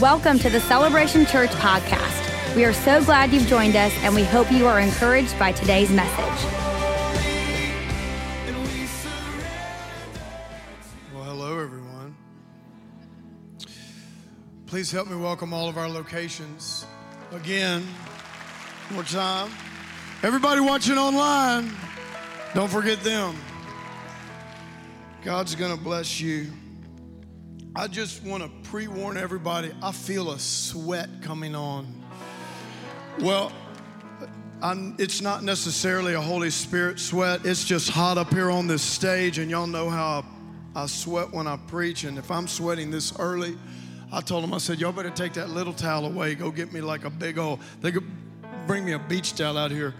Welcome to the Celebration Church podcast. We are so glad you've joined us, and we hope you are encouraged by today's message. Well, hello, everyone. Please help me welcome all of our locations again. One more time. Everybody watching online, don't forget them. God's going to bless you. I just want to pre warn everybody I feel a sweat coming on. Well, I'm, it's not necessarily a Holy Spirit sweat. It's just hot up here on this stage, and y'all know how I, I sweat when I preach. And if I'm sweating this early, I told them, I said, y'all better take that little towel away. Go get me like a big old, they could bring me a beach towel out here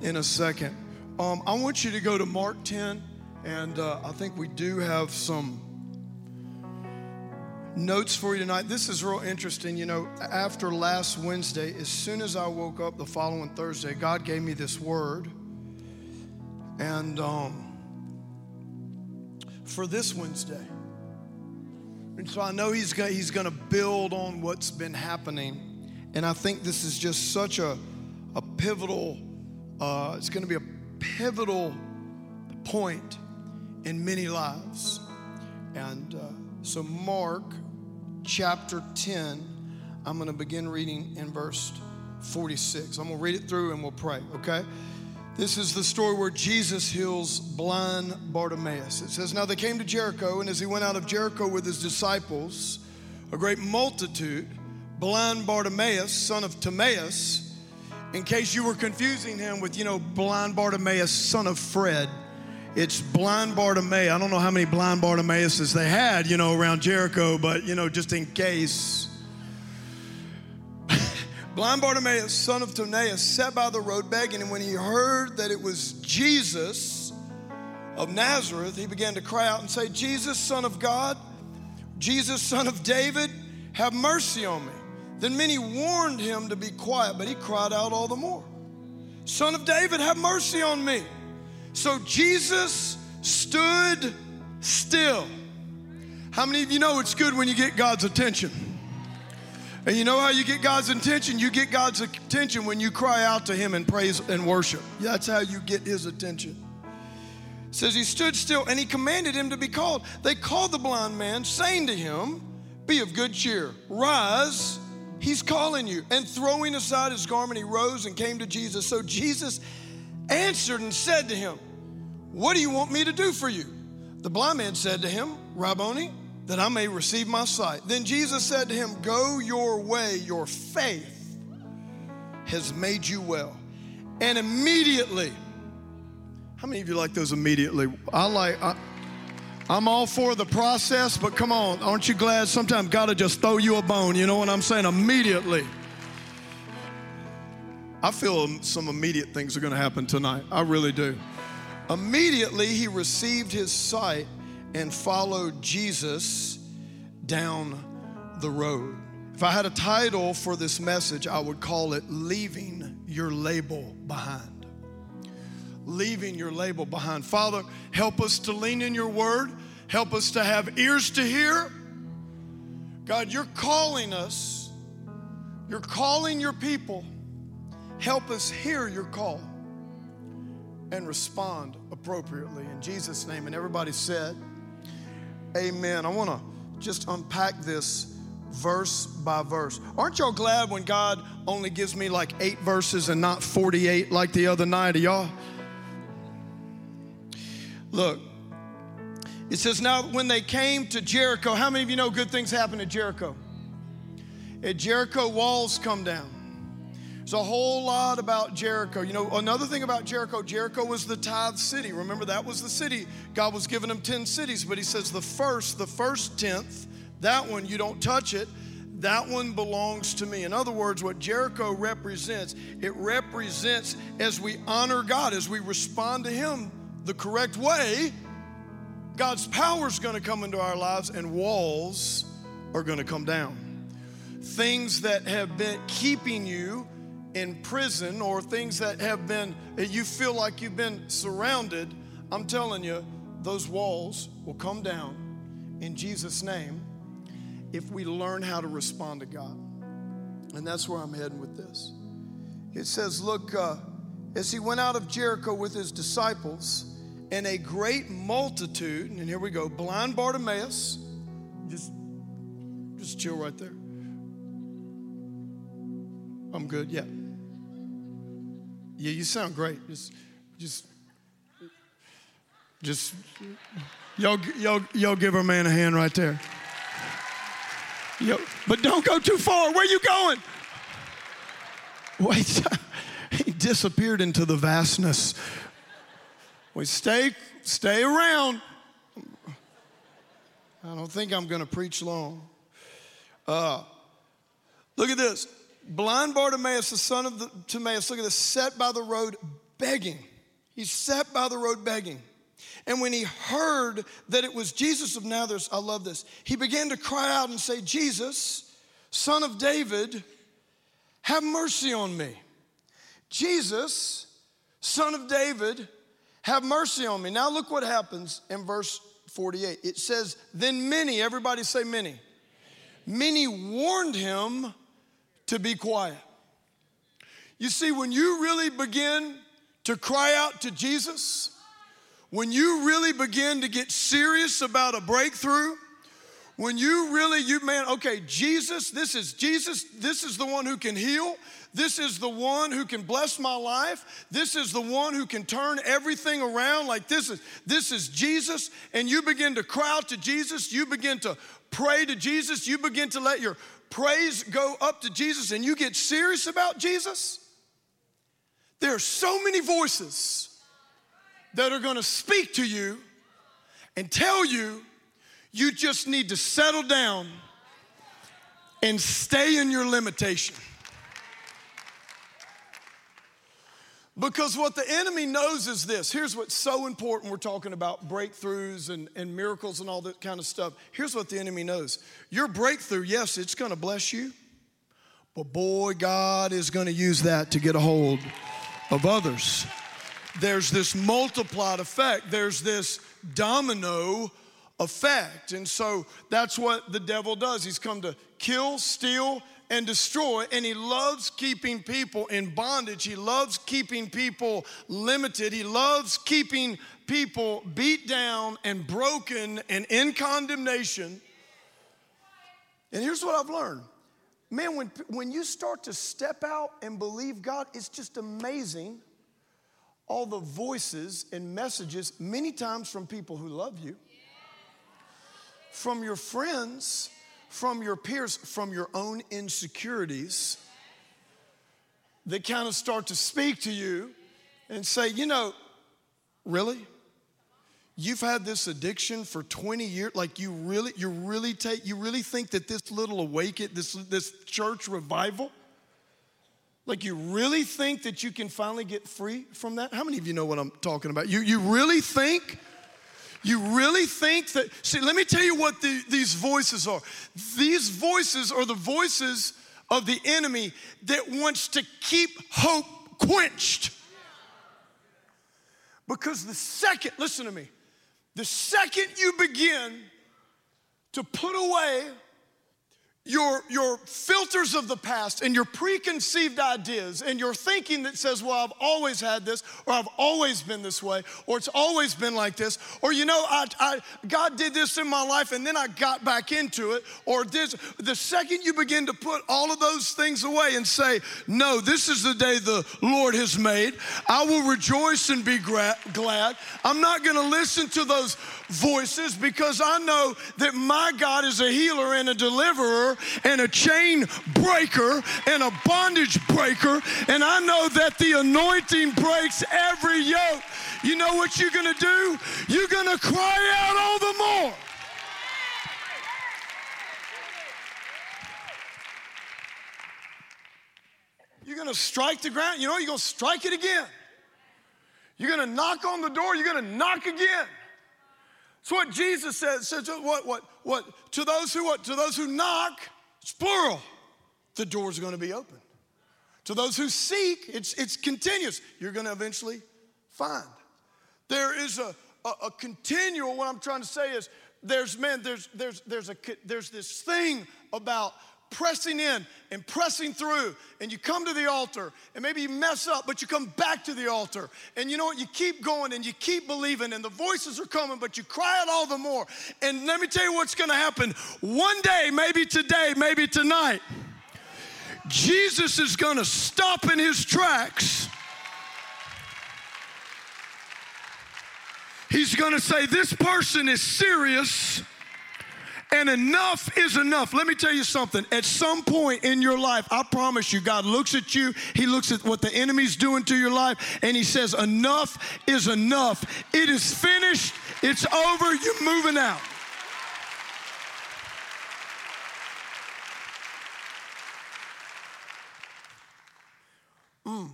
in a second. Um, I want you to go to Mark 10, and uh, I think we do have some notes for you tonight. This is real interesting. You know, after last Wednesday, as soon as I woke up the following Thursday, God gave me this word. And um, for this Wednesday. And so I know he's going he's to build on what's been happening. And I think this is just such a, a pivotal, uh, it's going to be a pivotal point in many lives. And uh, so, Mark chapter 10, I'm going to begin reading in verse 46. I'm going to read it through and we'll pray, okay? This is the story where Jesus heals blind Bartimaeus. It says, Now they came to Jericho, and as he went out of Jericho with his disciples, a great multitude, blind Bartimaeus, son of Timaeus, in case you were confusing him with, you know, blind Bartimaeus, son of Fred it's blind Bartimaeus. I don't know how many blind Bartimaeuses they had, you know, around Jericho, but, you know, just in case. blind Bartimaeus, son of Timaeus, sat by the road begging, and when he heard that it was Jesus of Nazareth, he began to cry out and say, Jesus, son of God, Jesus, son of David, have mercy on me. Then many warned him to be quiet, but he cried out all the more, Son of David, have mercy on me. So Jesus stood still. How many of you know it's good when you get God's attention? And you know how you get God's attention? You get God's attention when you cry out to Him in praise and worship. That's how you get His attention. It says he stood still and he commanded him to be called. They called the blind man, saying to him, Be of good cheer, rise, he's calling you. And throwing aside his garment, he rose and came to Jesus. So Jesus answered and said to him, what do you want me to do for you? The blind man said to him, Rabboni, that I may receive my sight. Then Jesus said to him, Go your way, your faith has made you well. And immediately, how many of you like those immediately? I like, I, I'm all for the process, but come on, aren't you glad sometimes God will just throw you a bone? You know what I'm saying? Immediately. I feel some immediate things are going to happen tonight. I really do. Immediately, he received his sight and followed Jesus down the road. If I had a title for this message, I would call it Leaving Your Label Behind. Leaving your label behind. Father, help us to lean in your word. Help us to have ears to hear. God, you're calling us. You're calling your people. Help us hear your call and respond appropriately. In Jesus' name. And everybody said, Amen. I want to just unpack this verse by verse. Aren't y'all glad when God only gives me like eight verses and not 48 like the other night? Y'all? Look, it says, Now when they came to Jericho, how many of you know good things happen at Jericho? At Jericho, walls come down. There's a whole lot about Jericho. You know, another thing about Jericho, Jericho was the tithe city. Remember, that was the city. God was giving them 10 cities, but He says the first, the first tenth, that one, you don't touch it. That one belongs to me. In other words, what Jericho represents, it represents as we honor God, as we respond to Him the correct way, God's power is going to come into our lives and walls are going to come down. Things that have been keeping you in prison or things that have been, you feel like you've been surrounded, I'm telling you, those walls will come down in Jesus' name if we learn how to respond to God. And that's where I'm heading with this. It says, Look, uh, as he went out of Jericho with his disciples, and a great multitude, and here we go, blind Bartimaeus, just, just chill right there. I'm good, yeah. Yeah, you sound great. Just, just, just, y'all, y'all, y'all give our man a hand right there. Yo, but don't go too far. Where you going? Wait, he disappeared into the vastness. We stay, stay around. I don't think I'm going to preach long. Uh, look at this. Blind Bartimaeus, the son of the, Timaeus, look at this, sat by the road begging. He sat by the road begging. And when he heard that it was Jesus of Nazareth, I love this, he began to cry out and say, Jesus, son of David, have mercy on me. Jesus, son of David, have mercy on me. Now look what happens in verse 48. It says, Then many, everybody say many, many warned him to be quiet. You see, when you really begin to cry out to Jesus, when you really begin to get serious about a breakthrough, when you really, you man, okay, Jesus, this is Jesus, this is the one who can heal. This is the one who can bless my life. This is the one who can turn everything around. Like this is this is Jesus and you begin to cry out to Jesus, you begin to pray to Jesus, you begin to let your praise go up to Jesus and you get serious about Jesus. There are so many voices that are going to speak to you and tell you you just need to settle down and stay in your limitation. Because what the enemy knows is this. Here's what's so important. We're talking about breakthroughs and, and miracles and all that kind of stuff. Here's what the enemy knows your breakthrough, yes, it's gonna bless you, but boy, God is gonna use that to get a hold of others. There's this multiplied effect, there's this domino effect. And so that's what the devil does. He's come to kill, steal, and destroy. And he loves keeping people in bondage. He loves keeping people limited. He loves keeping people beat down and broken and in condemnation. And here's what I've learned man, when, when you start to step out and believe God, it's just amazing all the voices and messages, many times from people who love you, from your friends from your peers, from your own insecurities, that kind of start to speak to you and say, you know, really? You've had this addiction for 20 years. Like you really, you really take, you really think that this little awaken, this this church revival, like you really think that you can finally get free from that? How many of you know what I'm talking about? You you really think you really think that? See, let me tell you what the, these voices are. These voices are the voices of the enemy that wants to keep hope quenched. Because the second, listen to me, the second you begin to put away your, your filters of the past and your preconceived ideas and your thinking that says, well, I've always had this, or I've always been this way, or it's always been like this, or you know, I, I, God did this in my life and then I got back into it, or this, the second you begin to put all of those things away and say, no, this is the day the Lord has made, I will rejoice and be gra- glad. I'm not gonna listen to those voices because I know that my God is a healer and a deliverer and a chain breaker and a bondage breaker. And I know that the anointing breaks every yoke. You know what you're going to do? You're going to cry out all the more. You're going to strike the ground. You know, you're going to strike it again. You're going to knock on the door. You're going to knock again. It's what Jesus said. says what, what, what, to those who what? To those who knock, it's plural. The door's going to be open. To those who seek, it's, it's continuous. You're going to eventually find. There is a, a, a continual, what I'm trying to say is there's man, there's there's there's a there's this thing about pressing in and pressing through. And you come to the altar and maybe you mess up but you come back to the altar. And you know what? You keep going and you keep believing and the voices are coming but you cry out all the more. And let me tell you what's to happen. One day maybe today maybe tonight Jesus is to stop in his tracks. He's to say this person is serious and enough is enough. Let me tell you something. At some point in your life, I promise you, God looks at you, He looks at what the enemy's doing to your life, and He says, Enough is enough. It is finished, it's over, you're moving out. Mm.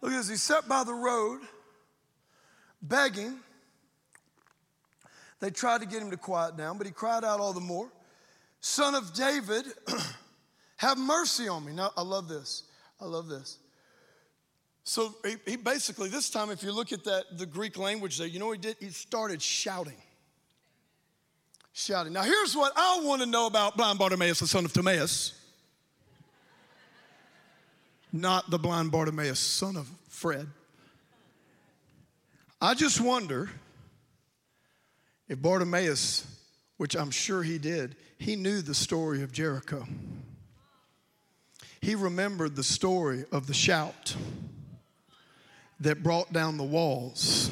Look this. He sat by the road begging they tried to get him to quiet down, but he cried out all the more, Son of David, have mercy on me. Now, I love this. I love this. So he, he, basically, this time, if you look at that, the Greek language there, you know what he did? He started shouting. Shouting. Now, here's what I want to know about blind Bartimaeus, the son of Timaeus. Not the blind Bartimaeus, son of Fred. I just wonder if Bartimaeus, which I'm sure he did, he knew the story of Jericho. He remembered the story of the shout that brought down the walls.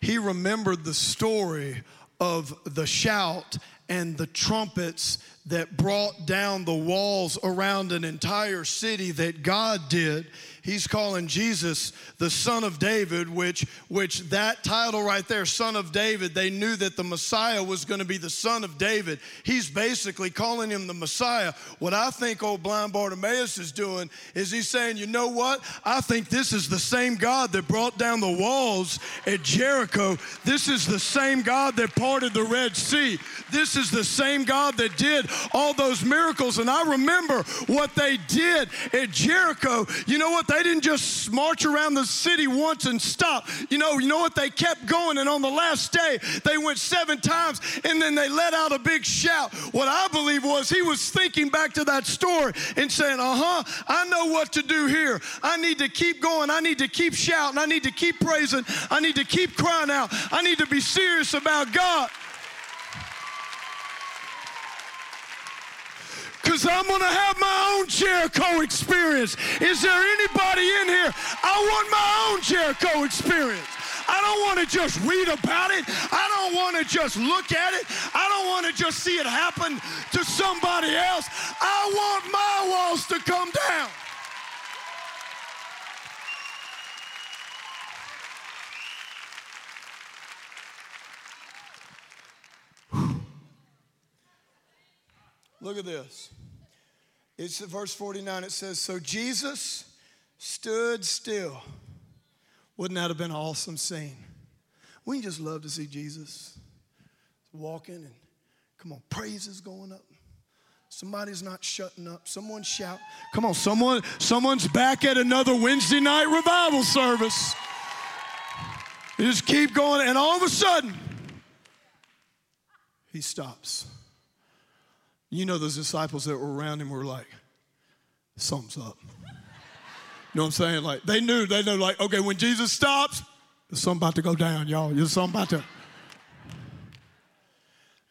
He remembered the story of the shout and the trumpets that brought down the walls around an entire city that God did. He's calling Jesus the son of David, which which that title right there, son of David, they knew that the Messiah was going to be the son of David. He's basically calling him the Messiah. What I think old blind Bartimaeus is doing is he's saying, "You know what? I think this is the same God that brought down the walls at Jericho. This is the same God that parted the Red Sea. This is the same God that did all those miracles. And I remember what they did at Jericho. You know what? They didn't just march around the city once and stop. You know, you know what? They kept going. And on the last day, they went seven times and then they let out a big shout. What I believe was he was thinking back to that story and saying, uh huh, I know what to do here. I need to keep going. I need to keep shouting. I need to keep praising. I need to keep crying out. I need to be serious about God. Because I'm going to have my own Jericho experience. Is there anybody in here? I want my own Jericho experience. I don't want to just read about it. I don't want to just look at it. I don't want to just see it happen to somebody else. I want my walls to come down. Look at this. It's verse 49. It says, So Jesus stood still. Wouldn't that have been an awesome scene? We just love to see Jesus walking and come on, praise is going up. Somebody's not shutting up. Someone shout. Come on, someone, someone's back at another Wednesday night revival service. Just keep going, and all of a sudden, he stops. You know, those disciples that were around him were like, something's up. You know what I'm saying? Like, they knew, they knew, like, okay, when Jesus stops, there's something about to go down, y'all. There's something about to.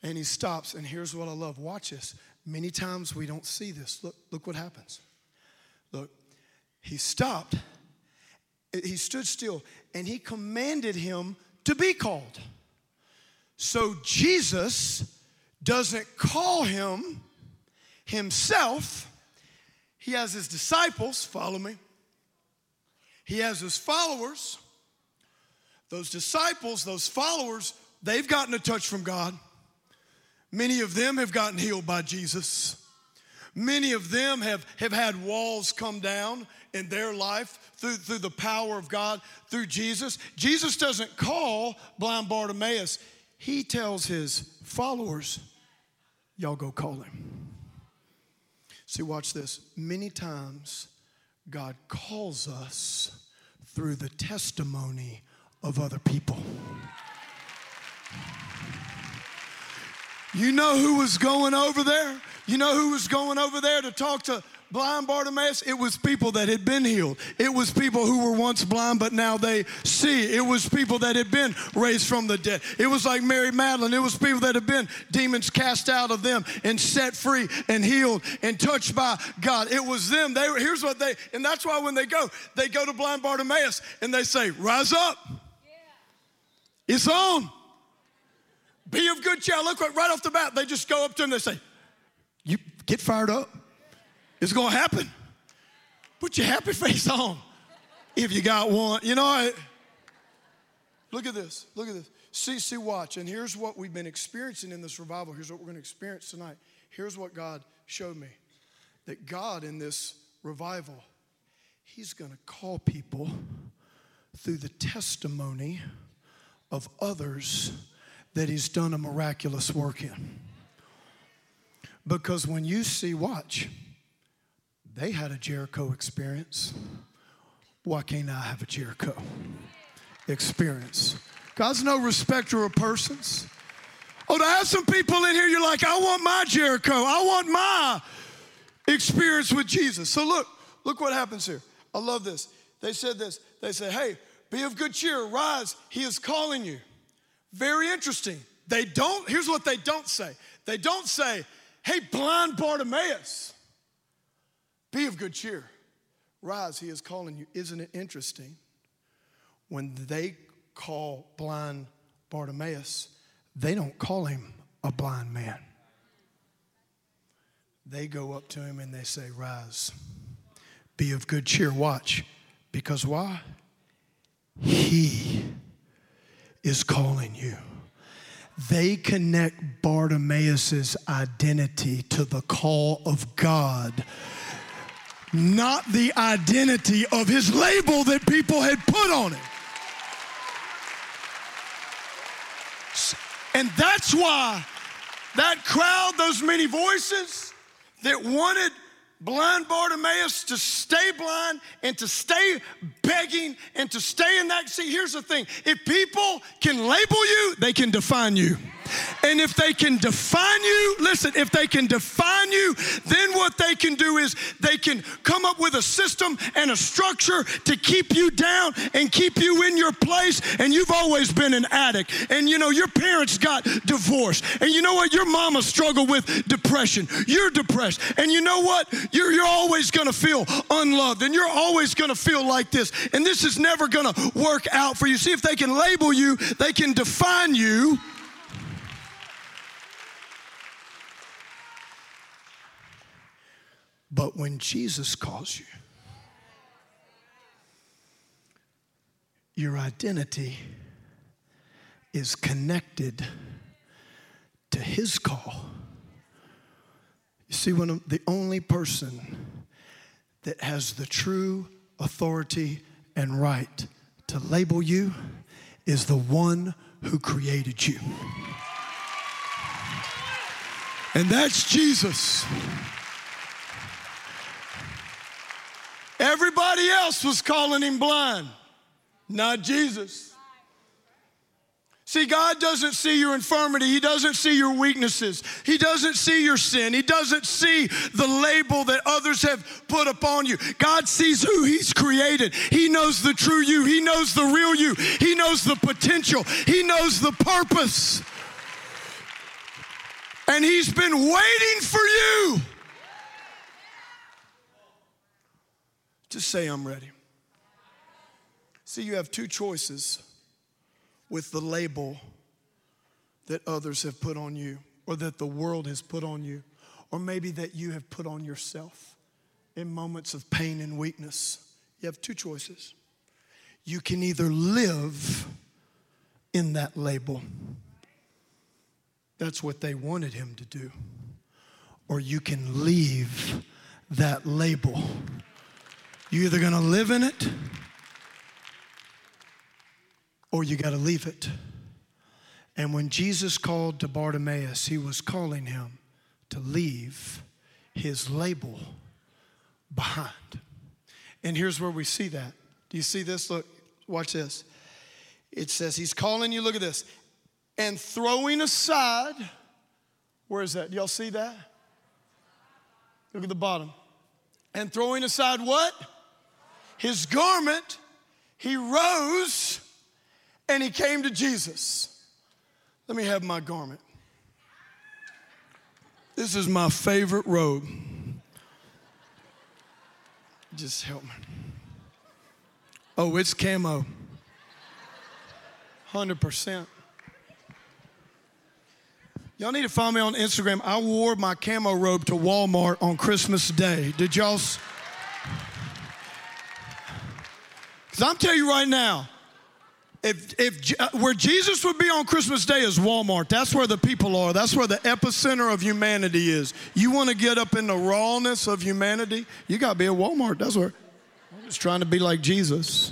And he stops, and here's what I love. Watch this. Many times we don't see this. Look, look what happens. Look, he stopped, eh, he stood still, and he commanded him to be called. So Jesus doesn't call him himself. He has his disciples, follow me. He has his followers. Those disciples, those followers, they've gotten a touch from God. Many of them have gotten healed by Jesus. Many of them have, have had walls come down in their life through, through the power of God, through Jesus. Jesus doesn't call blind Bartimaeus, he tells his followers, Y'all go call him. See, watch this. Many times, God calls us through the testimony of other people. You know who was going over there? You know who was going over there to talk to blind Bartimaeus? It was people that had been healed. It was people who were once blind, but now they see. It was people that had been raised from the dead. It was like Mary Magdalene. It was people that had been demons cast out of them and set free and healed and touched by God. It was them. They here's what they, and that's why when they go, they go to blind Bartimaeus and they say, Rise up. Yeah. It's on. Be of good cheer. Look right off the bat, they just go up to him. They say, "You get fired up. It's gonna happen. Put your happy face on, if you got one. You know. I, look at this. Look at this. See, see, watch. And here's what we've been experiencing in this revival. Here's what we're going to experience tonight. Here's what God showed me: that God in this revival, He's going to call people through the testimony of others that He's done a miraculous work in. Because when you see, watch, they had a Jericho experience. Why can't I have a Jericho experience? God's no respecter of persons. Oh, to have some people in here, you're like, I want my Jericho. I want my experience with Jesus. So look, look what happens here. I love this. They said this. They said, hey, be of good cheer, rise, he is calling you. Very interesting. They don't, here's what they don't say. They don't say, hey, blind Bartimaeus, be of good cheer. Rise, he is calling you. Isn't it interesting? When they call blind Bartimaeus, they don't call him a blind man. They go up to him and they say, Rise, be of good cheer. Watch. Because why? He is calling you. They connect Bartimaeus' identity to the call of God, not the identity of his label that people had put on him. And that's why that crowd, those many voices that wanted blind Bartimaeus to stay blind and to stay begging and to stay in that. See, here's the thing if people can label you, they can define you. And if they can define you, listen, if they can define you, then what they can do is they can come up with a system and a structure to keep you down and keep you in your place. And you've always been an addict. And you know, your parents got divorced. And you know what? Your mama struggled with depression. You're depressed. And you know what? You're, you're always gonna feel unloved. And you're always gonna feel like this. And this is never gonna work out for you. See, if they can label you, they can define you. But when Jesus calls you, your identity is connected to his call. You see, when the only person that has the true authority and right to label you is the one who created you. And that's Jesus. Else was calling him blind, not Jesus. See, God doesn't see your infirmity. He doesn't see your weaknesses. He doesn't see your sin. He doesn't see the label that others have put upon you. God sees who He's created. He knows the true you. He knows the real you. He knows the potential. He knows the purpose. And He's been waiting for you. Just say, I'm ready. See, you have two choices with the label that others have put on you, or that the world has put on you, or maybe that you have put on yourself in moments of pain and weakness. You have two choices. You can either live in that label, that's what they wanted him to do, or you can leave that label you're either going to live in it or you got to leave it. And when Jesus called to Bartimaeus, he was calling him to leave his label behind. And here's where we see that. Do you see this? Look, watch this. It says, He's calling you, look at this, and throwing aside Where is that? Y'all see that? Look at the bottom. And throwing aside what? His garment, he rose and he came to Jesus. Let me have my garment. This is my favorite robe. Just help me. Oh, it's camo. 100%. Y'all need to follow me on Instagram. I wore my camo robe to Walmart on Christmas Day. Did y'all? Because I'm telling you right now, if, if uh, where Jesus would be on Christmas Day is Walmart. That's where the people are. That's where the epicenter of humanity is. You want to get up in the rawness of humanity? You got to be at Walmart. That's where. I'm just trying to be like Jesus.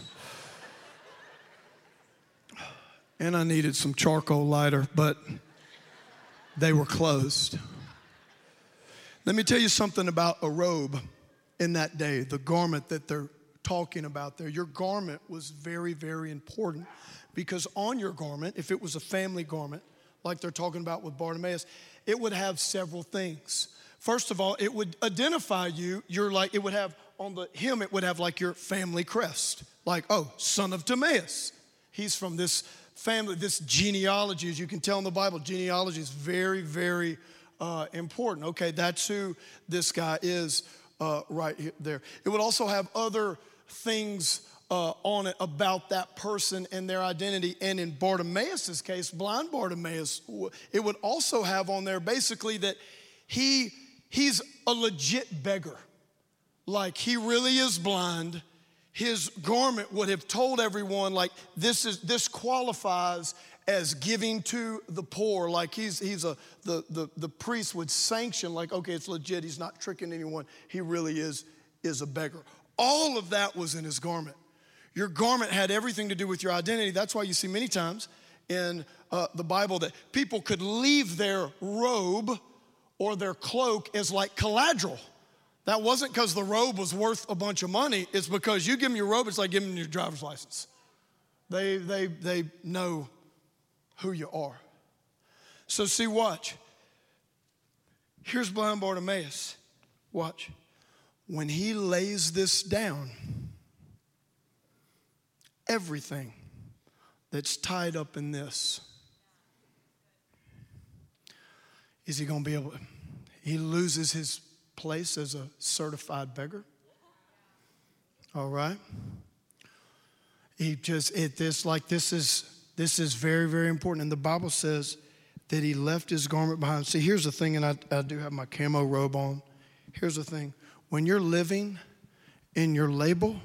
And I needed some charcoal lighter, but they were closed. Let me tell you something about a robe in that day, the garment that they're talking about there. Your garment was very, very important because on your garment, if it was a family garment, like they're talking about with Bartimaeus, it would have several things. First of all, it would identify you. You're like, it would have on the hem, it would have like your family crest, like, oh, son of Timaeus. He's from this family, this genealogy, as you can tell in the Bible, genealogy is very, very uh, important. Okay, that's who this guy is uh, right there. It would also have other things uh, on it about that person and their identity. And in Bartimaeus' case, blind Bartimaeus, it would also have on there basically that he he's a legit beggar. Like he really is blind. His garment would have told everyone like this is this qualifies as giving to the poor. Like he's he's a the the, the priest would sanction like okay it's legit. He's not tricking anyone. He really is is a beggar all of that was in his garment your garment had everything to do with your identity that's why you see many times in uh, the bible that people could leave their robe or their cloak as like collateral that wasn't because the robe was worth a bunch of money. It's because you give them your robe, it's like giving them your driver's license. They, they, they know who you are. So, see, watch. Here's blind Bartimaeus. Watch. When he lays this down, everything that's tied up in this, is he going to be able to? He loses his place as a certified beggar. All right? He just it this like this is this is very, very important. And the Bible says that he left his garment behind. See, here's the thing, and I, I do have my camo robe on. Here's the thing. When you're living in your label,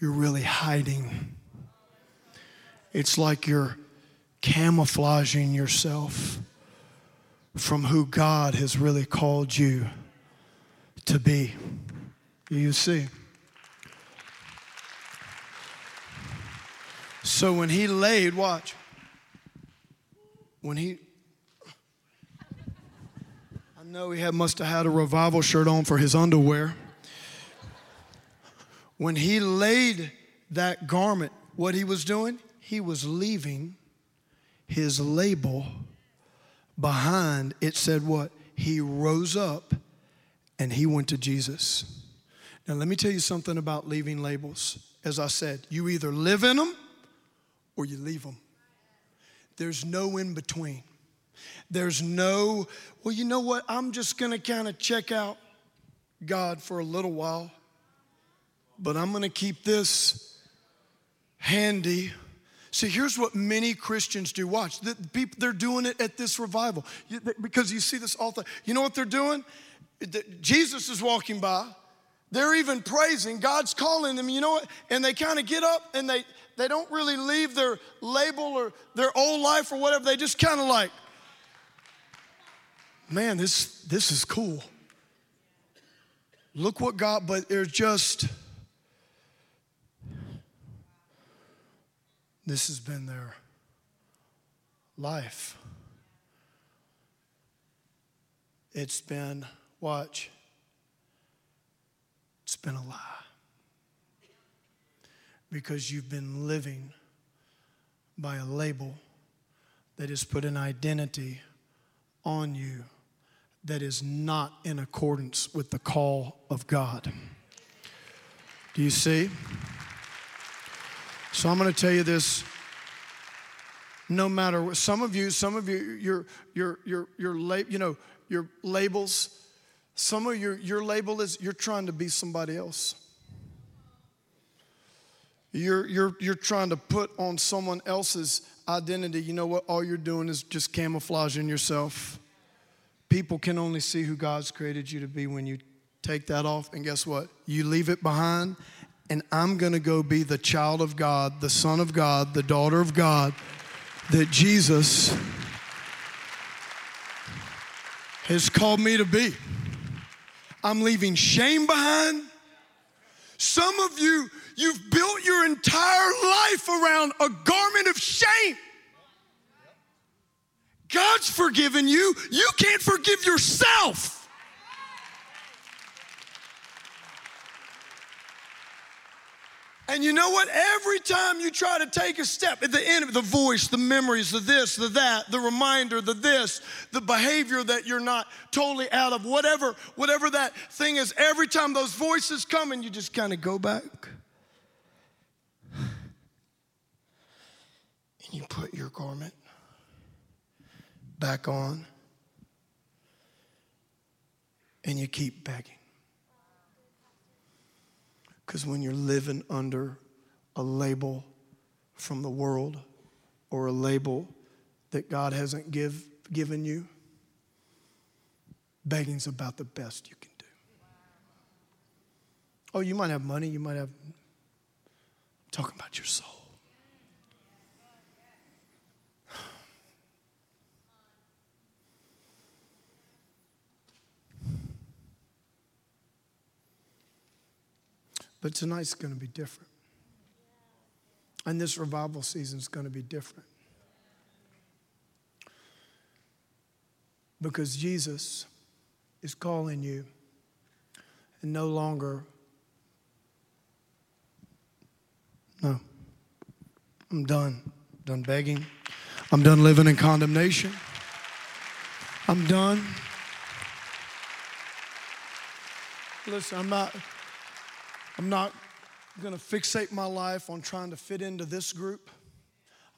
you're really hiding. It's like you're camouflaging yourself from who God has really called you to be. You see. So when he laid, watch, when he, know he had, must have had a revival shirt on for his underwear. When he laid that garment, what he was doing, he was leaving his label behind. It said what? He rose up and he went to Jesus. Now, let me tell you something about leaving labels. As I said, you either live in them or you leave them. There's no in between. There's no, well, you know what? I'm just going to kind of check out God for a little while, but I'm going to keep this handy. See, here's what many Christians do. Watch, they're doing it at this revival because you see this all the. You know what they're doing? Jesus is walking by. They're even praising. God's calling them, you know what? And they kind of get up and they, they don't really leave their label or their old life or whatever. They just kind of like, man, this, this is cool. Look what God, but there's just, this has been their life. It's been Watch. It's been a lie. Because you've been living by a label that has put an identity on you that is not in accordance with the call of God. Do you see? So I'm going to tell you this. No matter what some of you some of you your your your your you know your labels some of your your label is you're trying to be somebody else. You're you're you're trying to put on someone else's identity. You know what? All you're doing is just camouflaging yourself people can only see who God's created you to be when you take that off and guess what you leave it behind and I'm going to go be the child of God the son of God the daughter of God that Jesus has called me to be. I'm leaving shame behind. Some of you, you've built your entire life around a garment of shame. God's forgiven you, you can't forgive yourself. And you know what? Every time you try to take a step at the end of the voice, the memories, the this, the that, the reminder, the this, the behavior that you're not totally out of, whatever, whatever that thing is, every time those voices come and you just kind of go back. And you put your garment back on. And you keep begging. Because when you're living under a label from the world or a label that God hasn't give, given you, begging's about the best you can do. Oh, you might have money, you might have. I'm talking about your soul. But tonight's going to be different. And this revival season is going to be different. Because Jesus is calling you and no longer, no, I'm done. Done begging. I'm done living in condemnation. I'm done. Listen, I'm not. I'm not going to fixate my life on trying to fit into this group.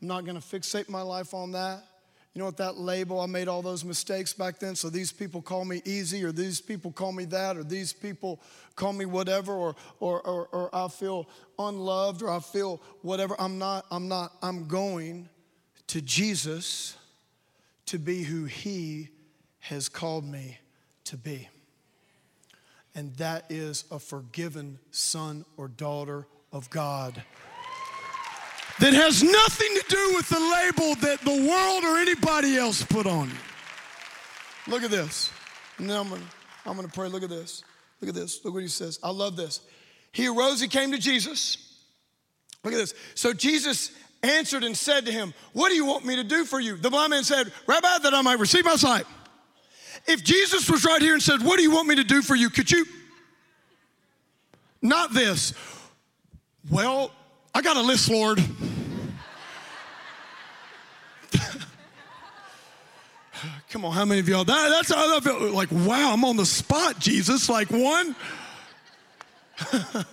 I'm not going to fixate my life on that. You know what that label, I made all those mistakes back then, so these people call me easy, or these people call me that, or these people call me whatever, or, or, or, or I feel unloved, or I feel whatever. I'm not, I'm not, I'm going to Jesus to be who He has called me to be and that is a forgiven son or daughter of God. That has nothing to do with the label that the world or anybody else put on you. Look at this. And then I'm gonna, I'm gonna pray. Look at this. Look at this. Look what he says. I love this. He arose, he came to Jesus. Look at this. So Jesus answered and said to him, What do you want me to do for you? The blind man said, Rabbi, that I might receive my sight. If Jesus was right here and said, What do you want me to do for you? Could you? Not this. Well, I got a list, Lord. Come on, how many of y'all? That, that's how I feel. Like, wow, I'm on the spot, Jesus. Like, one.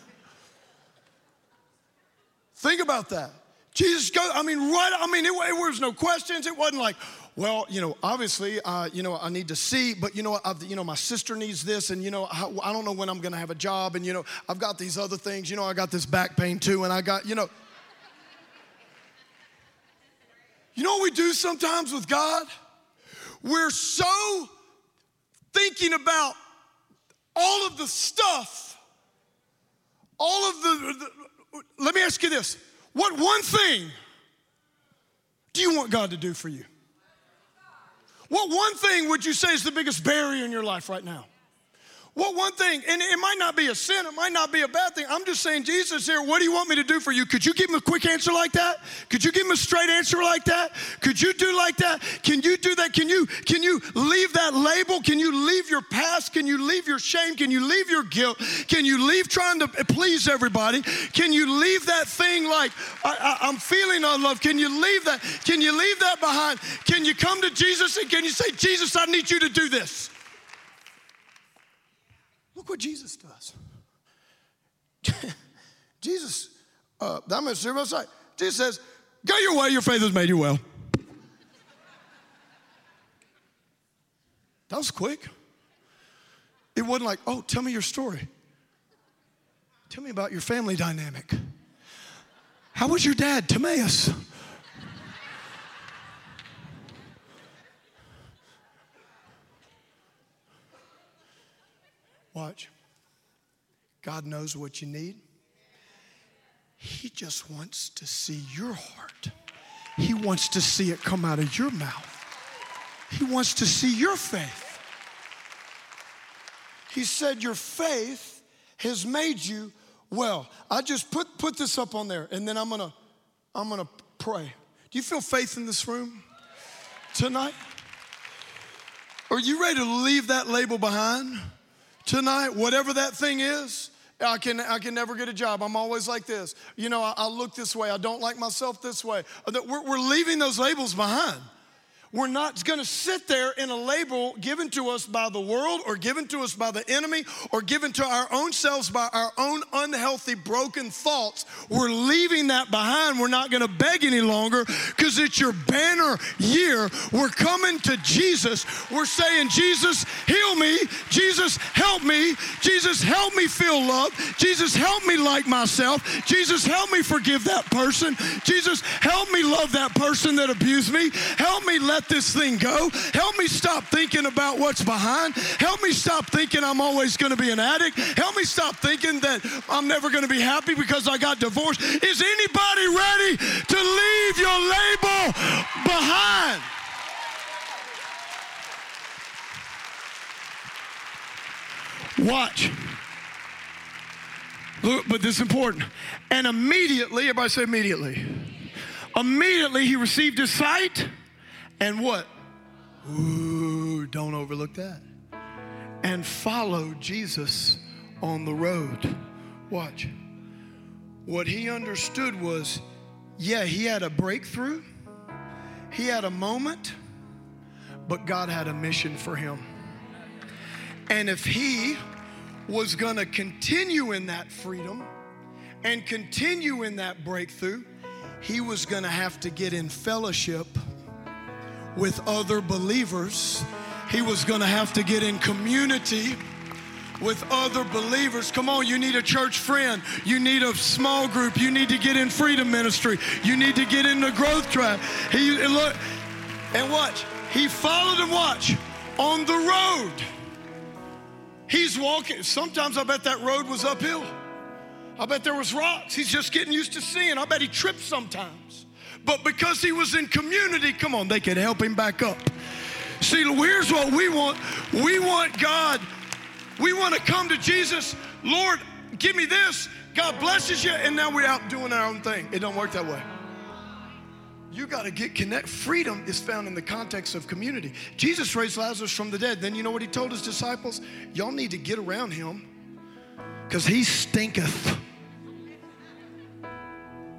Think about that. Jesus go. I mean, right. I mean, it, it was no questions. It wasn't like, well, you know, obviously, uh, you know, I need to see, but you know, I've, you know, my sister needs this, and you know, I, I don't know when I'm going to have a job, and you know, I've got these other things. You know, I got this back pain too, and I got, you know. You know what we do sometimes with God? We're so thinking about all of the stuff, all of the, the let me ask you this. What one thing do you want God to do for you? What one thing would you say is the biggest barrier in your life right now? What one thing, and it might not be a sin, it might not be a bad thing. I'm just saying, Jesus here, what do you want me to do for you? Could you give him a quick answer like that? Could you give him a straight answer like that? Could you do like that? Can you do that? Can you can you leave that label? Can you leave your past? Can you leave your shame? Can you leave your guilt? Can you leave trying to please everybody? Can you leave that thing like I, am feeling unloved? Can you leave that? Can you leave that behind? Can you come to Jesus and can you say, Jesus, I need you to do this? Look what Jesus does. Jesus, uh, I'm going to serve outside. Jesus says, Go your way, your faith has made you well. That was quick. It wasn't like, oh, tell me your story. Tell me about your family dynamic. How was your dad, Timaeus? Watch. God knows what you need. He just wants to see your heart. He wants to see it come out of your mouth. He wants to see your faith. He said, Your faith has made you well. I just put, put this up on there and then I'm gonna I'm gonna pray. Do you feel faith in this room tonight? Are you ready to leave that label behind? Tonight, whatever that thing is, I can, I can never get a job. I'm always like this. You know, I, I look this way. I don't like myself this way. We're, we're leaving those labels behind. We're not going to sit there in a label given to us by the world or given to us by the enemy or given to our own selves by our own unhealthy, broken thoughts. We're leaving that behind. We're not going to beg any longer because it's your banner year. We're coming to Jesus. We're saying, Jesus, heal me. Jesus, help me. Jesus, help me feel love. Jesus, help me like myself. Jesus, help me forgive that person. Jesus, help me love that person that abused me. Help me let this thing go. Help me stop thinking about what's behind. Help me stop thinking I'm always going to be an addict. Help me stop thinking that I'm never going to be happy because I got divorced. Is anybody ready to leave your label behind? Watch. Look, but this is important. And immediately, everybody say immediately. Immediately he received his sight and what? Ooh, don't overlook that. And follow Jesus on the road. Watch. What he understood was yeah, he had a breakthrough, he had a moment, but God had a mission for him. And if he was going to continue in that freedom and continue in that breakthrough, he was going to have to get in fellowship with other believers. He was going to have to get in community with other believers. Come on, you need a church friend. You need a small group. You need to get in freedom ministry. You need to get in the growth track. He and look and watch. He followed and watch on the road. He's walking. Sometimes I bet that road was uphill. I bet there was rocks. He's just getting used to seeing. I bet he tripped sometimes. But because he was in community, come on, they could help him back up. See, here's what we want we want God, we want to come to Jesus, Lord, give me this. God blesses you, and now we're out doing our own thing. It don't work that way. You got to get connect. Freedom is found in the context of community. Jesus raised Lazarus from the dead. Then you know what he told his disciples? Y'all need to get around him because he stinketh.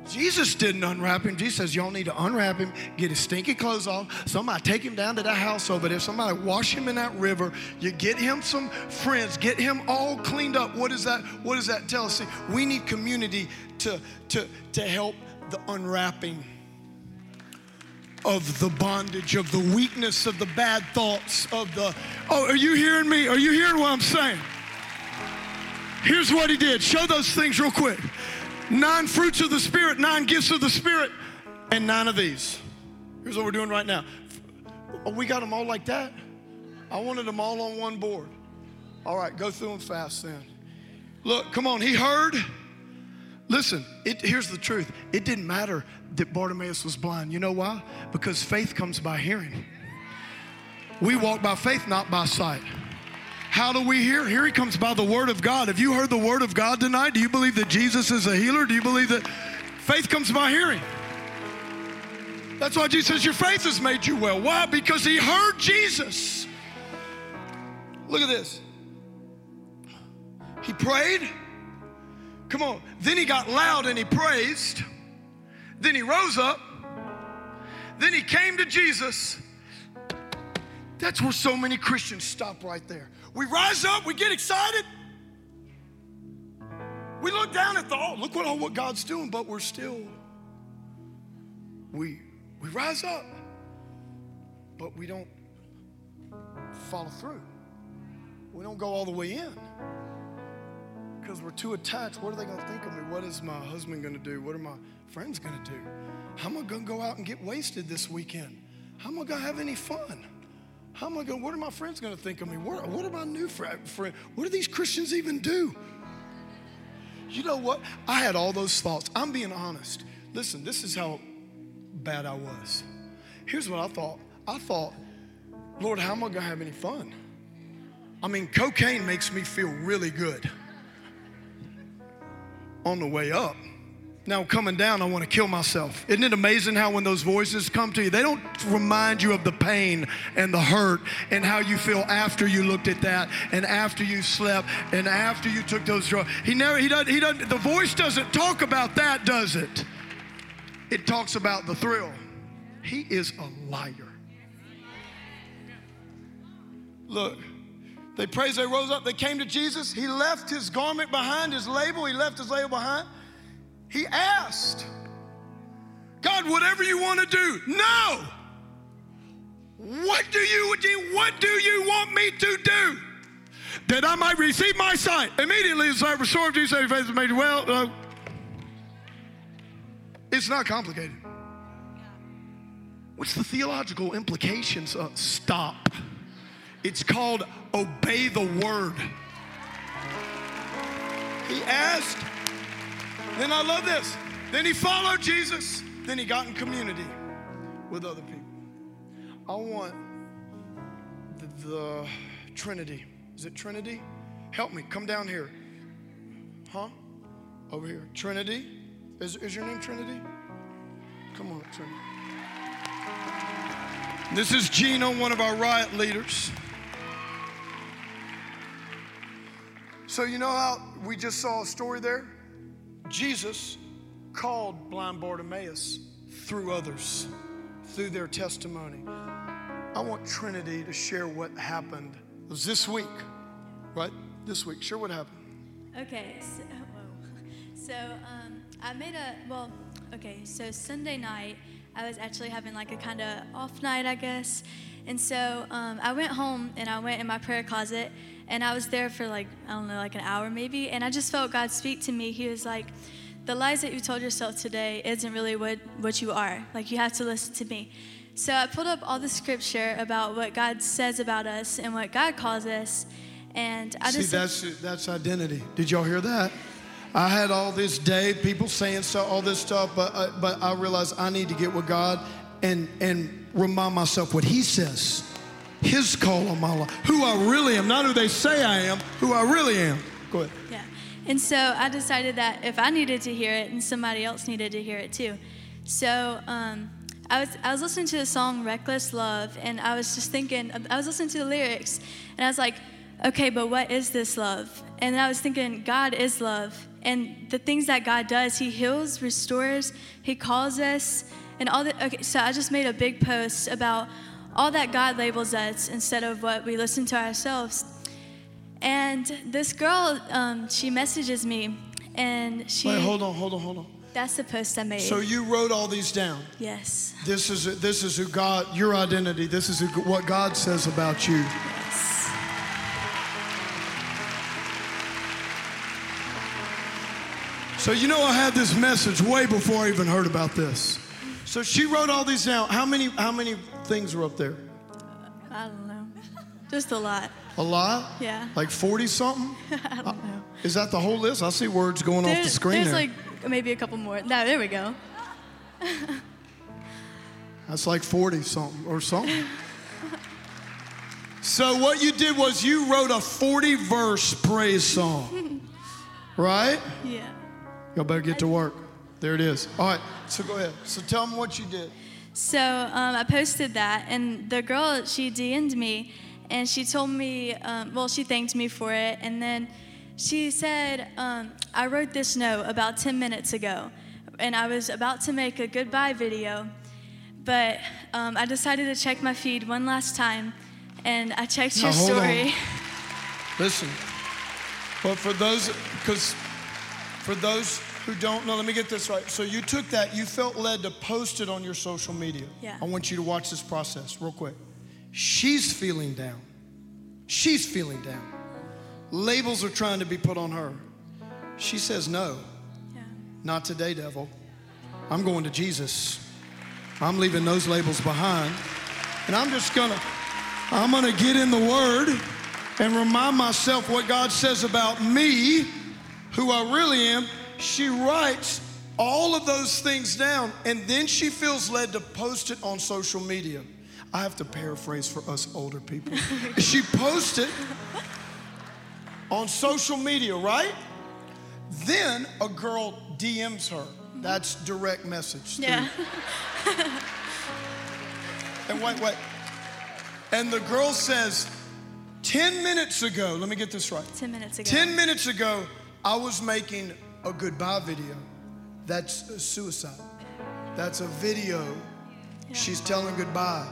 Jesus didn't unwrap him. Jesus says, Y'all need to unwrap him, get his stinky clothes off. Somebody take him down to the house over there. Somebody wash him in that river. You get him some friends, get him all cleaned up. What does that, what does that tell us? See, we need community to, to, to help the unwrapping of the bondage, of the weakness, of the bad thoughts, of the. Oh, are you hearing me? Are you hearing what I'm saying? Here's what he did. Show those things real quick nine fruits of the Spirit, nine gifts of the Spirit, and nine of these. Here's what we're doing right now. Oh, we got them all like that? I wanted them all on one board. All right, go through them fast then. Look, come on, he heard. Listen, it, here's the truth. It didn't matter that Bartimaeus was blind. You know why? Because faith comes by hearing. We walk by faith, not by sight. How do we hear? Here he comes by the word of God. Have you heard the word of God tonight? Do you believe that Jesus is a healer? Do you believe that faith comes by hearing? That's why Jesus says, Your faith has made you well. Why? Because he heard Jesus. Look at this. He prayed. Come on. Then he got loud and he praised. Then he rose up. Then he came to Jesus. That's where so many Christians stop right there. We rise up, we get excited. We look down at the, oh, look what all what God's doing, but we're still, we we rise up, but we don't follow through. We don't go all the way in because we're too attached. What are they going to think of me? What is my husband going to do? What are my friends going to do? How am I going to go out and get wasted this weekend? How am I going to have any fun? How am I going? What are my friends going to think of me? What, what are my new friends? What do these Christians even do? You know what? I had all those thoughts. I'm being honest. Listen, this is how bad I was. Here's what I thought. I thought, Lord, how am I going to have any fun? I mean, cocaine makes me feel really good on the way up. Now, coming down, I want to kill myself. Isn't it amazing how when those voices come to you, they don't remind you of the pain and the hurt and how you feel after you looked at that and after you slept and after you took those drugs. He never, he doesn't, he doesn't, the voice doesn't talk about that, does it? It talks about the thrill. He is a liar. Look, they praised, they rose up, they came to Jesus. He left his garment behind, his label, he left his label behind. He asked, God, whatever you want to do. No. What do you what do you want me to do? That I might receive my sight. Immediately as I restored you, say faith made well. It's not complicated. What's the theological implications of stop? It's called obey the word. He asked, then I love this. Then he followed Jesus. Then he got in community with other people. I want the, the Trinity. Is it Trinity? Help me. Come down here. Huh? Over here. Trinity. Is, is your name Trinity? Come on, Trinity. This is Gino, one of our riot leaders. So, you know how we just saw a story there? Jesus called blind Bartimaeus through others, through their testimony. I want Trinity to share what happened. This week, right? This week. Share what happened. Okay, so, so um, I made a, well, okay, so Sunday night, I was actually having like a kind of off night, I guess. And so um, I went home and I went in my prayer closet and I was there for like, I don't know, like an hour maybe. And I just felt God speak to me. He was like, the lies that you told yourself today isn't really what, what you are. Like, you have to listen to me. So I pulled up all the scripture about what God says about us and what God calls us. And I See, just. See, that's, that's identity. Did y'all hear that? I had all this day, people saying so, all this stuff, but, uh, but I realized I need to get with God and, and remind myself what He says. His call on my life. Who I really am, not who they say I am, who I really am. Go ahead. Yeah. And so I decided that if I needed to hear it, and somebody else needed to hear it too. So um, I was I was listening to the song "Reckless Love," and I was just thinking. I was listening to the lyrics, and I was like, "Okay, but what is this love?" And I was thinking, God is love, and the things that God does, He heals, restores, He calls us, and all that. Okay, so I just made a big post about all that God labels us instead of what we listen to ourselves. And this girl, um, she messages me, and she. Wait, hold on, hold on, hold on. That's the post I made. So you wrote all these down. Yes. This is this is who God, your identity. This is who, what God says about you. Yes. So you know I had this message way before I even heard about this. So she wrote all these down. How many how many things were up there? Uh, I don't know. Just a lot. A lot? Yeah. Like 40 something? I don't uh, know. Is that the whole list? I see words going there's, off the screen There's there. like maybe a couple more. No, there we go. That's like 40 something or something. So what you did was you wrote a 40 verse praise song, right? Yeah. Y'all better get to work. There it is. All right, so go ahead. So tell them what you did. So um, I posted that, and the girl she DM'd me, and she told me, um, well, she thanked me for it, and then she said, um, I wrote this note about 10 minutes ago, and I was about to make a goodbye video, but um, I decided to check my feed one last time, and I checked Now, your hold on. story. Listen, but for those, because for those who don't know, let me get this right. So you took that, you felt led to post it on your social media. Yeah. I want you to watch this process real quick. She's feeling down. She's feeling down. Labels are trying to be put on her. She says, No, Yeah. not today, devil. I'm going to Jesus. I'm leaving those labels behind. And I'm just gonna, I'm gonna get in the Word and remind myself what God says about me, who I really am. She writes all of those things down and then she feels led to post it on social media. I have to paraphrase for us older people. she posts it on social media, right? Then a girl DMs her. That's direct message. Yeah. And wait, wait. And the girl says, 10 minutes ago, let me get this right. 10 minutes ago. 10 minutes ago, I was making a goodbye video. That's a suicide. That's a video. She's telling goodbye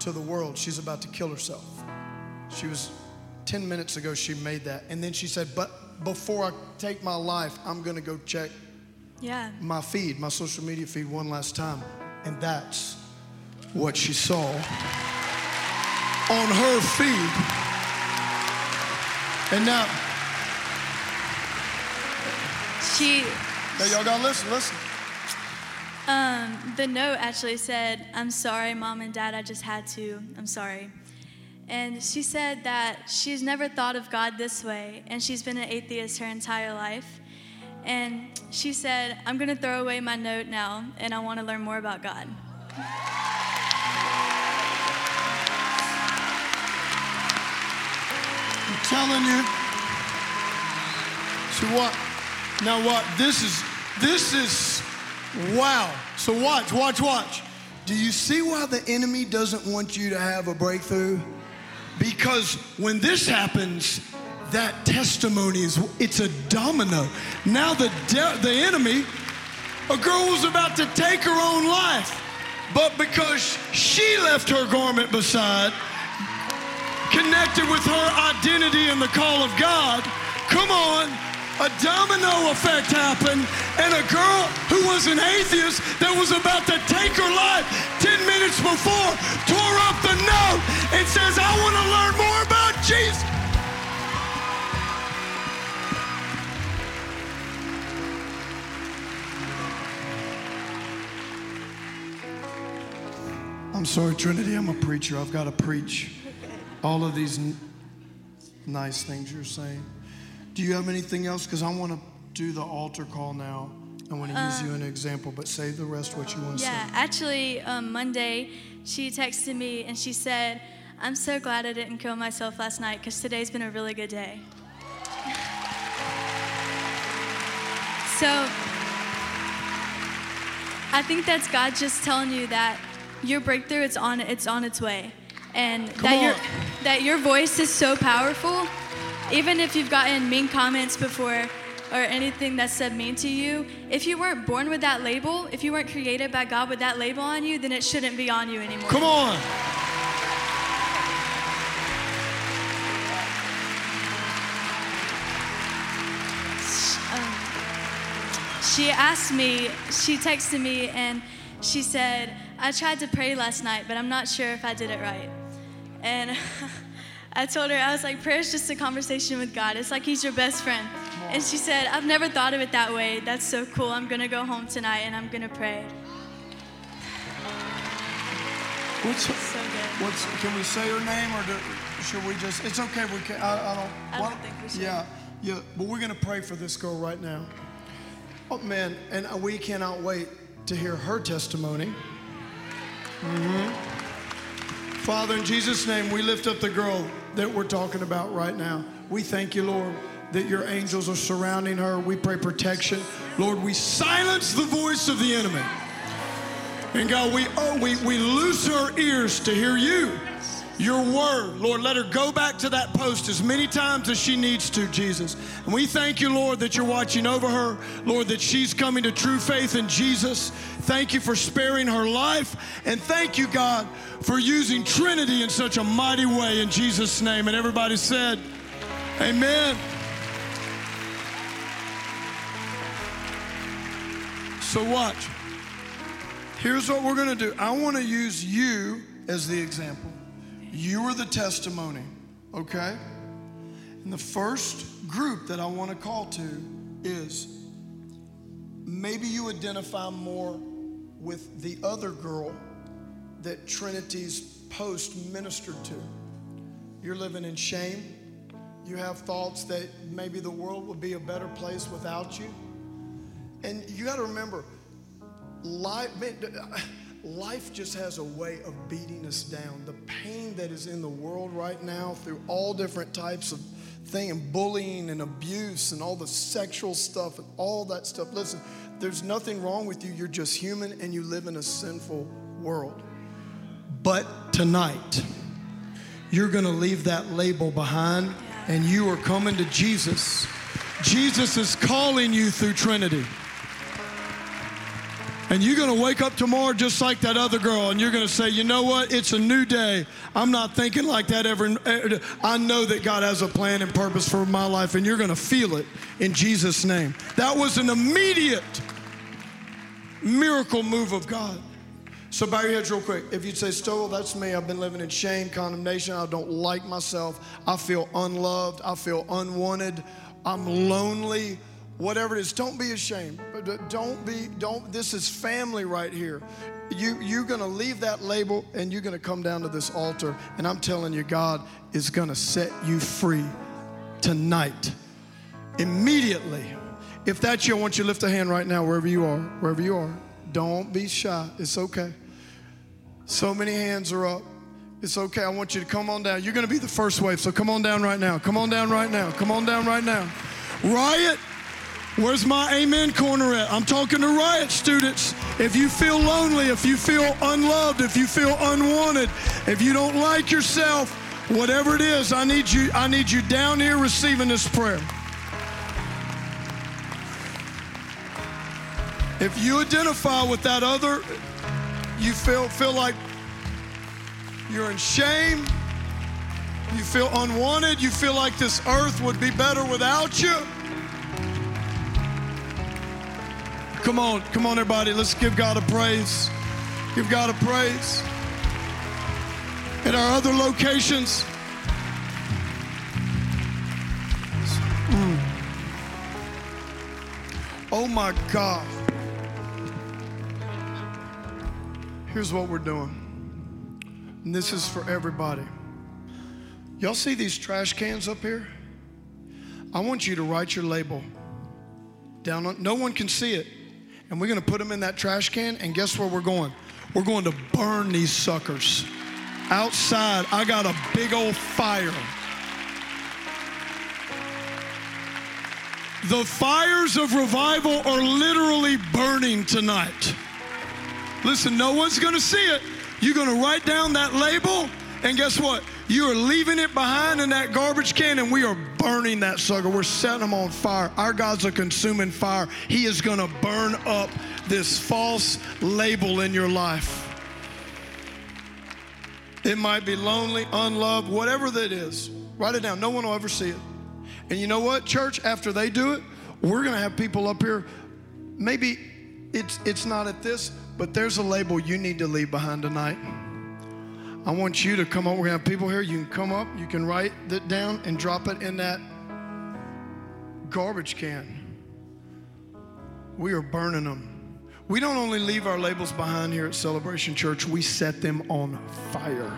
to the world. She's about to kill herself. She was 10 minutes ago, she made that. And then she said, But before I take my life, I'm going to go check Yeah. my feed, my social media feed, one last time. And that's what she saw on her feed. And now, She, now y'all gotta listen, listen. um, the note actually said, I'm sorry, mom and dad, I just had to. I'm sorry. And she said that she's never thought of God this way, and she's been an atheist her entire life. And she said, I'm gonna throw away my note now, and I wanna learn more about God. I'm telling you. So what? Now what? This is this is wow. So watch, watch, watch. Do you see why the enemy doesn't want you to have a breakthrough? Because when this happens, that testimony is it's a domino. Now the de- the enemy, a girl was about to take her own life, but because she left her garment beside, connected with her identity and the call of God, come on, a domino effect happened, and a girl who was an atheist that was about to take her life 10 minutes before tore up the note and says, I want to learn more about Jesus. I'm sorry, Trinity, I'm a preacher. I've got to preach all of these n- nice things you're saying. Do you have anything else? Because I want to do the altar call now. I want to use you an example, but save the rest what you want to Yeah, say. actually, um, Monday, she texted me and she said, I'm so glad I didn't kill myself last night because today's been a really good day. so, I think that's God just telling you that your breakthrough it's on it's on its way, and that your that your voice is so powerful. Even if you've gotten mean comments before or anything that's said mean to you, if you weren't born with that label, if you weren't created by God with that label on you, then it shouldn't be on you anymore. Come on. Um, she asked me, she texted me, and she said, I tried to pray last night, but I'm not sure if I did it right. And I told her, I was like, prayer is just a conversation with God. It's like He's your best friend. And she said, I've never thought of it that way. That's so cool. I'm going to go home tonight and I'm going to pray. What's, So good. what's, can we say her name or do, should we just? It's okay. We can. I, I don't. I don't think we should. Yeah, yeah. But we're gonna pray for this girl right now. Oh man, and we cannot wait to hear her testimony. hmm Father, in Jesus' name, we lift up the girl that we're talking about right now. We thank you, Lord, that your angels are surrounding her. We pray protection. Lord, we silence the voice of the enemy. And God, we, oh, we, we loose her ears to hear you, your word. Lord, let her go back to that post as many times as she needs to, Jesus. And we thank you, Lord, that you're watching over her. Lord, that she's coming to true faith in Jesus. Thank you for sparing her life. And thank you, God, for using Trinity in such a mighty way in Jesus' name. And everybody said, Amen. So, watch. Here's what we're going to do I want to use you as the example. You are the testimony, okay? And the first group that I want to call to is maybe you identify more with the other girl that Trinity's post ministered to. You're living in shame. You have thoughts that maybe the world would be a better place without you. And you got to remember, life, man, uh, life just has a way of beating us down. The pain that is in the world right now through all different types of thing and bullying and abuse and all the sexual stuff and all that stuff. Listen, there's nothing wrong with you. You're just human and you live in a sinful world. But tonight, you're going to leave that label behind and you are coming to Jesus. Jesus is calling you through Trinity. And you're going to wake up tomorrow just like that other girl, and you're going to say, you know what? It's a new day. I'm not thinking like that ever. I know that God has a plan and purpose for my life, and you're going to feel it in Jesus' name. That was an immediate miracle move of God. So bow your heads real quick. If you'd say, Stovall, that's me. I've been living in shame, condemnation. I don't like myself. I feel unloved. I feel unwanted. I'm lonely whatever it is don't be ashamed. Don't be don't this is family right here. You you're going to leave that label and you're going to come down to this altar and i'm telling you god is going to set you free tonight immediately. If that's you i want you to lift a hand right now wherever you are wherever you are. Don't be shy. It's okay. So many hands are up. It's okay. I want you to come on down. You're going to be the first wave so come on down right now. Come on down right now. Come on down right now. Riot Where's my amen corner at? I'm talking to riot students. If you feel lonely, if you feel unloved, if you feel unwanted, if you don't like yourself, whatever it is, I need you I need you down here receiving this prayer. If you identify with that other, you feel feel like you're in shame, you feel unwanted, you feel like this earth would be better without you. Come on, come on, everybody. Let's give God a praise. Give God a praise. At our other locations, mm. oh my God. Here's what we're doing. And this is for everybody. Y'all see these trash cans up here? I want you to write your label down on, no one can see it and we're going to put them in that trash can. And guess where we're going? We're going to burn these suckers. Outside, I got a big old fire. The fires of revival are literally burning tonight. Listen, no one's going to see it. You're going to write down that label, and guess what? You are leaving it behind in that garbage can, and we are burning that sucker. We're setting them on fire. Our God's a consuming fire. He is going to burn up this false label in your life. It might be lonely, unloved, whatever that is. Write it down. No one will ever see it. And you know what, church? After they do it, we're going to have people up here. Maybe it's it's not at this, but there's a label you need to leave behind tonight. I want you to come up. We're going to have people here. You can come up, you can write it down and drop it in that garbage can. We are burning them. We don't only leave our labels behind here at Celebration Church, we set them on fire.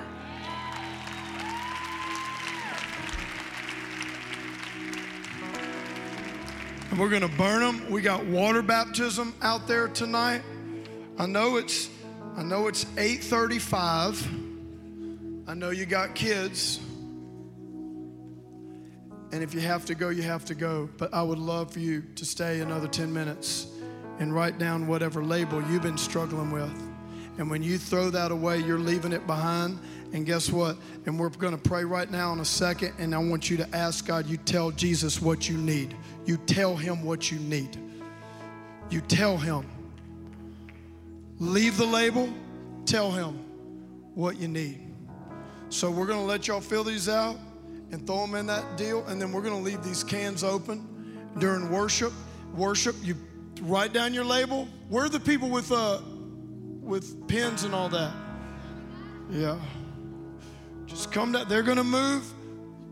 And we're going to burn them. We got water baptism out there tonight. I know it's I know it's 835. I know you got kids. And if you have to go, you have to go. But I would love for you to stay another 10 minutes and write down whatever label you've been struggling with. And when you throw that away, you're leaving it behind. And guess what? And we're going to pray right now in a second. And I want you to ask God, you tell Jesus what you need. You tell him what you need. You tell him. Leave the label, tell him what you need. So we're going to let y'all fill these out and throw them in that deal. And then we're going to leave these cans open during worship. Worship, you write down your label. Where are the people with, uh, with pens and all that? Yeah. Just come down. They're going to move.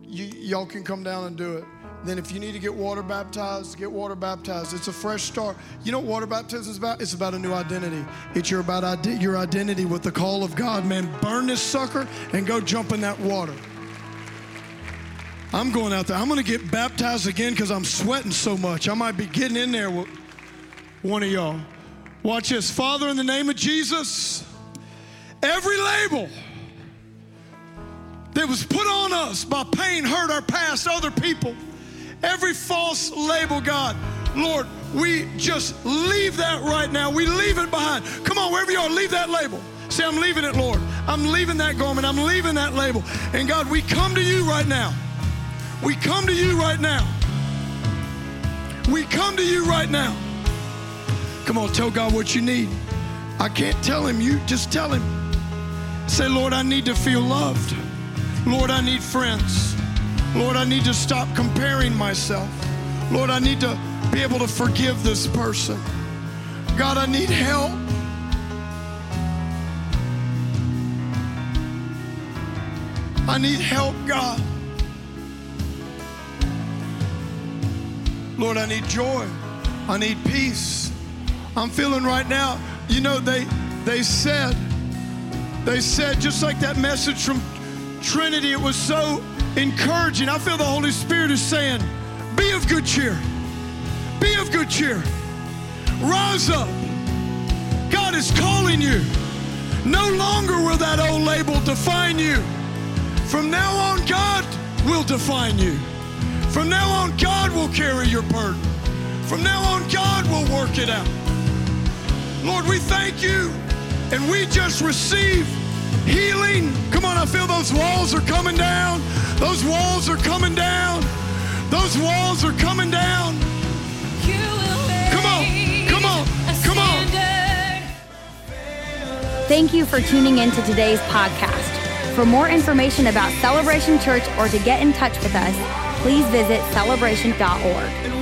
You, y'all can come down and do it. Then, if you need to get water baptized, get water baptized. It's a fresh start. You know what water baptism is about? It's about a new identity. It's your about ide- your identity with the call of God. Man, burn this sucker and go jump in that water. I'm going out there. I'm going to get baptized again because I'm sweating so much. I might be getting in there with one of y'all. Watch this. Father, in the name of Jesus, every label that was put on us by pain, hurt, our past, other people, every false label, God, Lord, we just leave that right now. We leave it behind. Come on, wherever you are, leave that label. Say, I'm leaving it, Lord. I'm leaving that garment. I'm leaving that label. And God, we come to you right now. We come to you right now. We come to you right now. Come on, tell God what you need. I can't tell him. You just tell him. Say, Lord, I need to feel loved. Lord, I need friends. Lord, I need to stop comparing myself. Lord, I need to be able to forgive this person. God, I need help. I need help, God. Lord, I need joy. I need peace. I'm feeling right now, you know, they they said, they said, just like that message from Trinity, it was so encouraging. I feel the Holy Spirit is saying, be of good cheer. Be of good cheer. Rise up. God is calling you. No longer will that old label define you. From now on, God will define you. From now on, God will carry your burden. From now on, God will work it out. Lord, we thank you and we just receive healing. Come on, I feel those walls are coming down. Those walls are coming down. Those walls are coming down. Come on, come on, come on. Thank you for tuning in to today's podcast. For more information about Celebration Church or to get in touch with us, please visit celebration.org.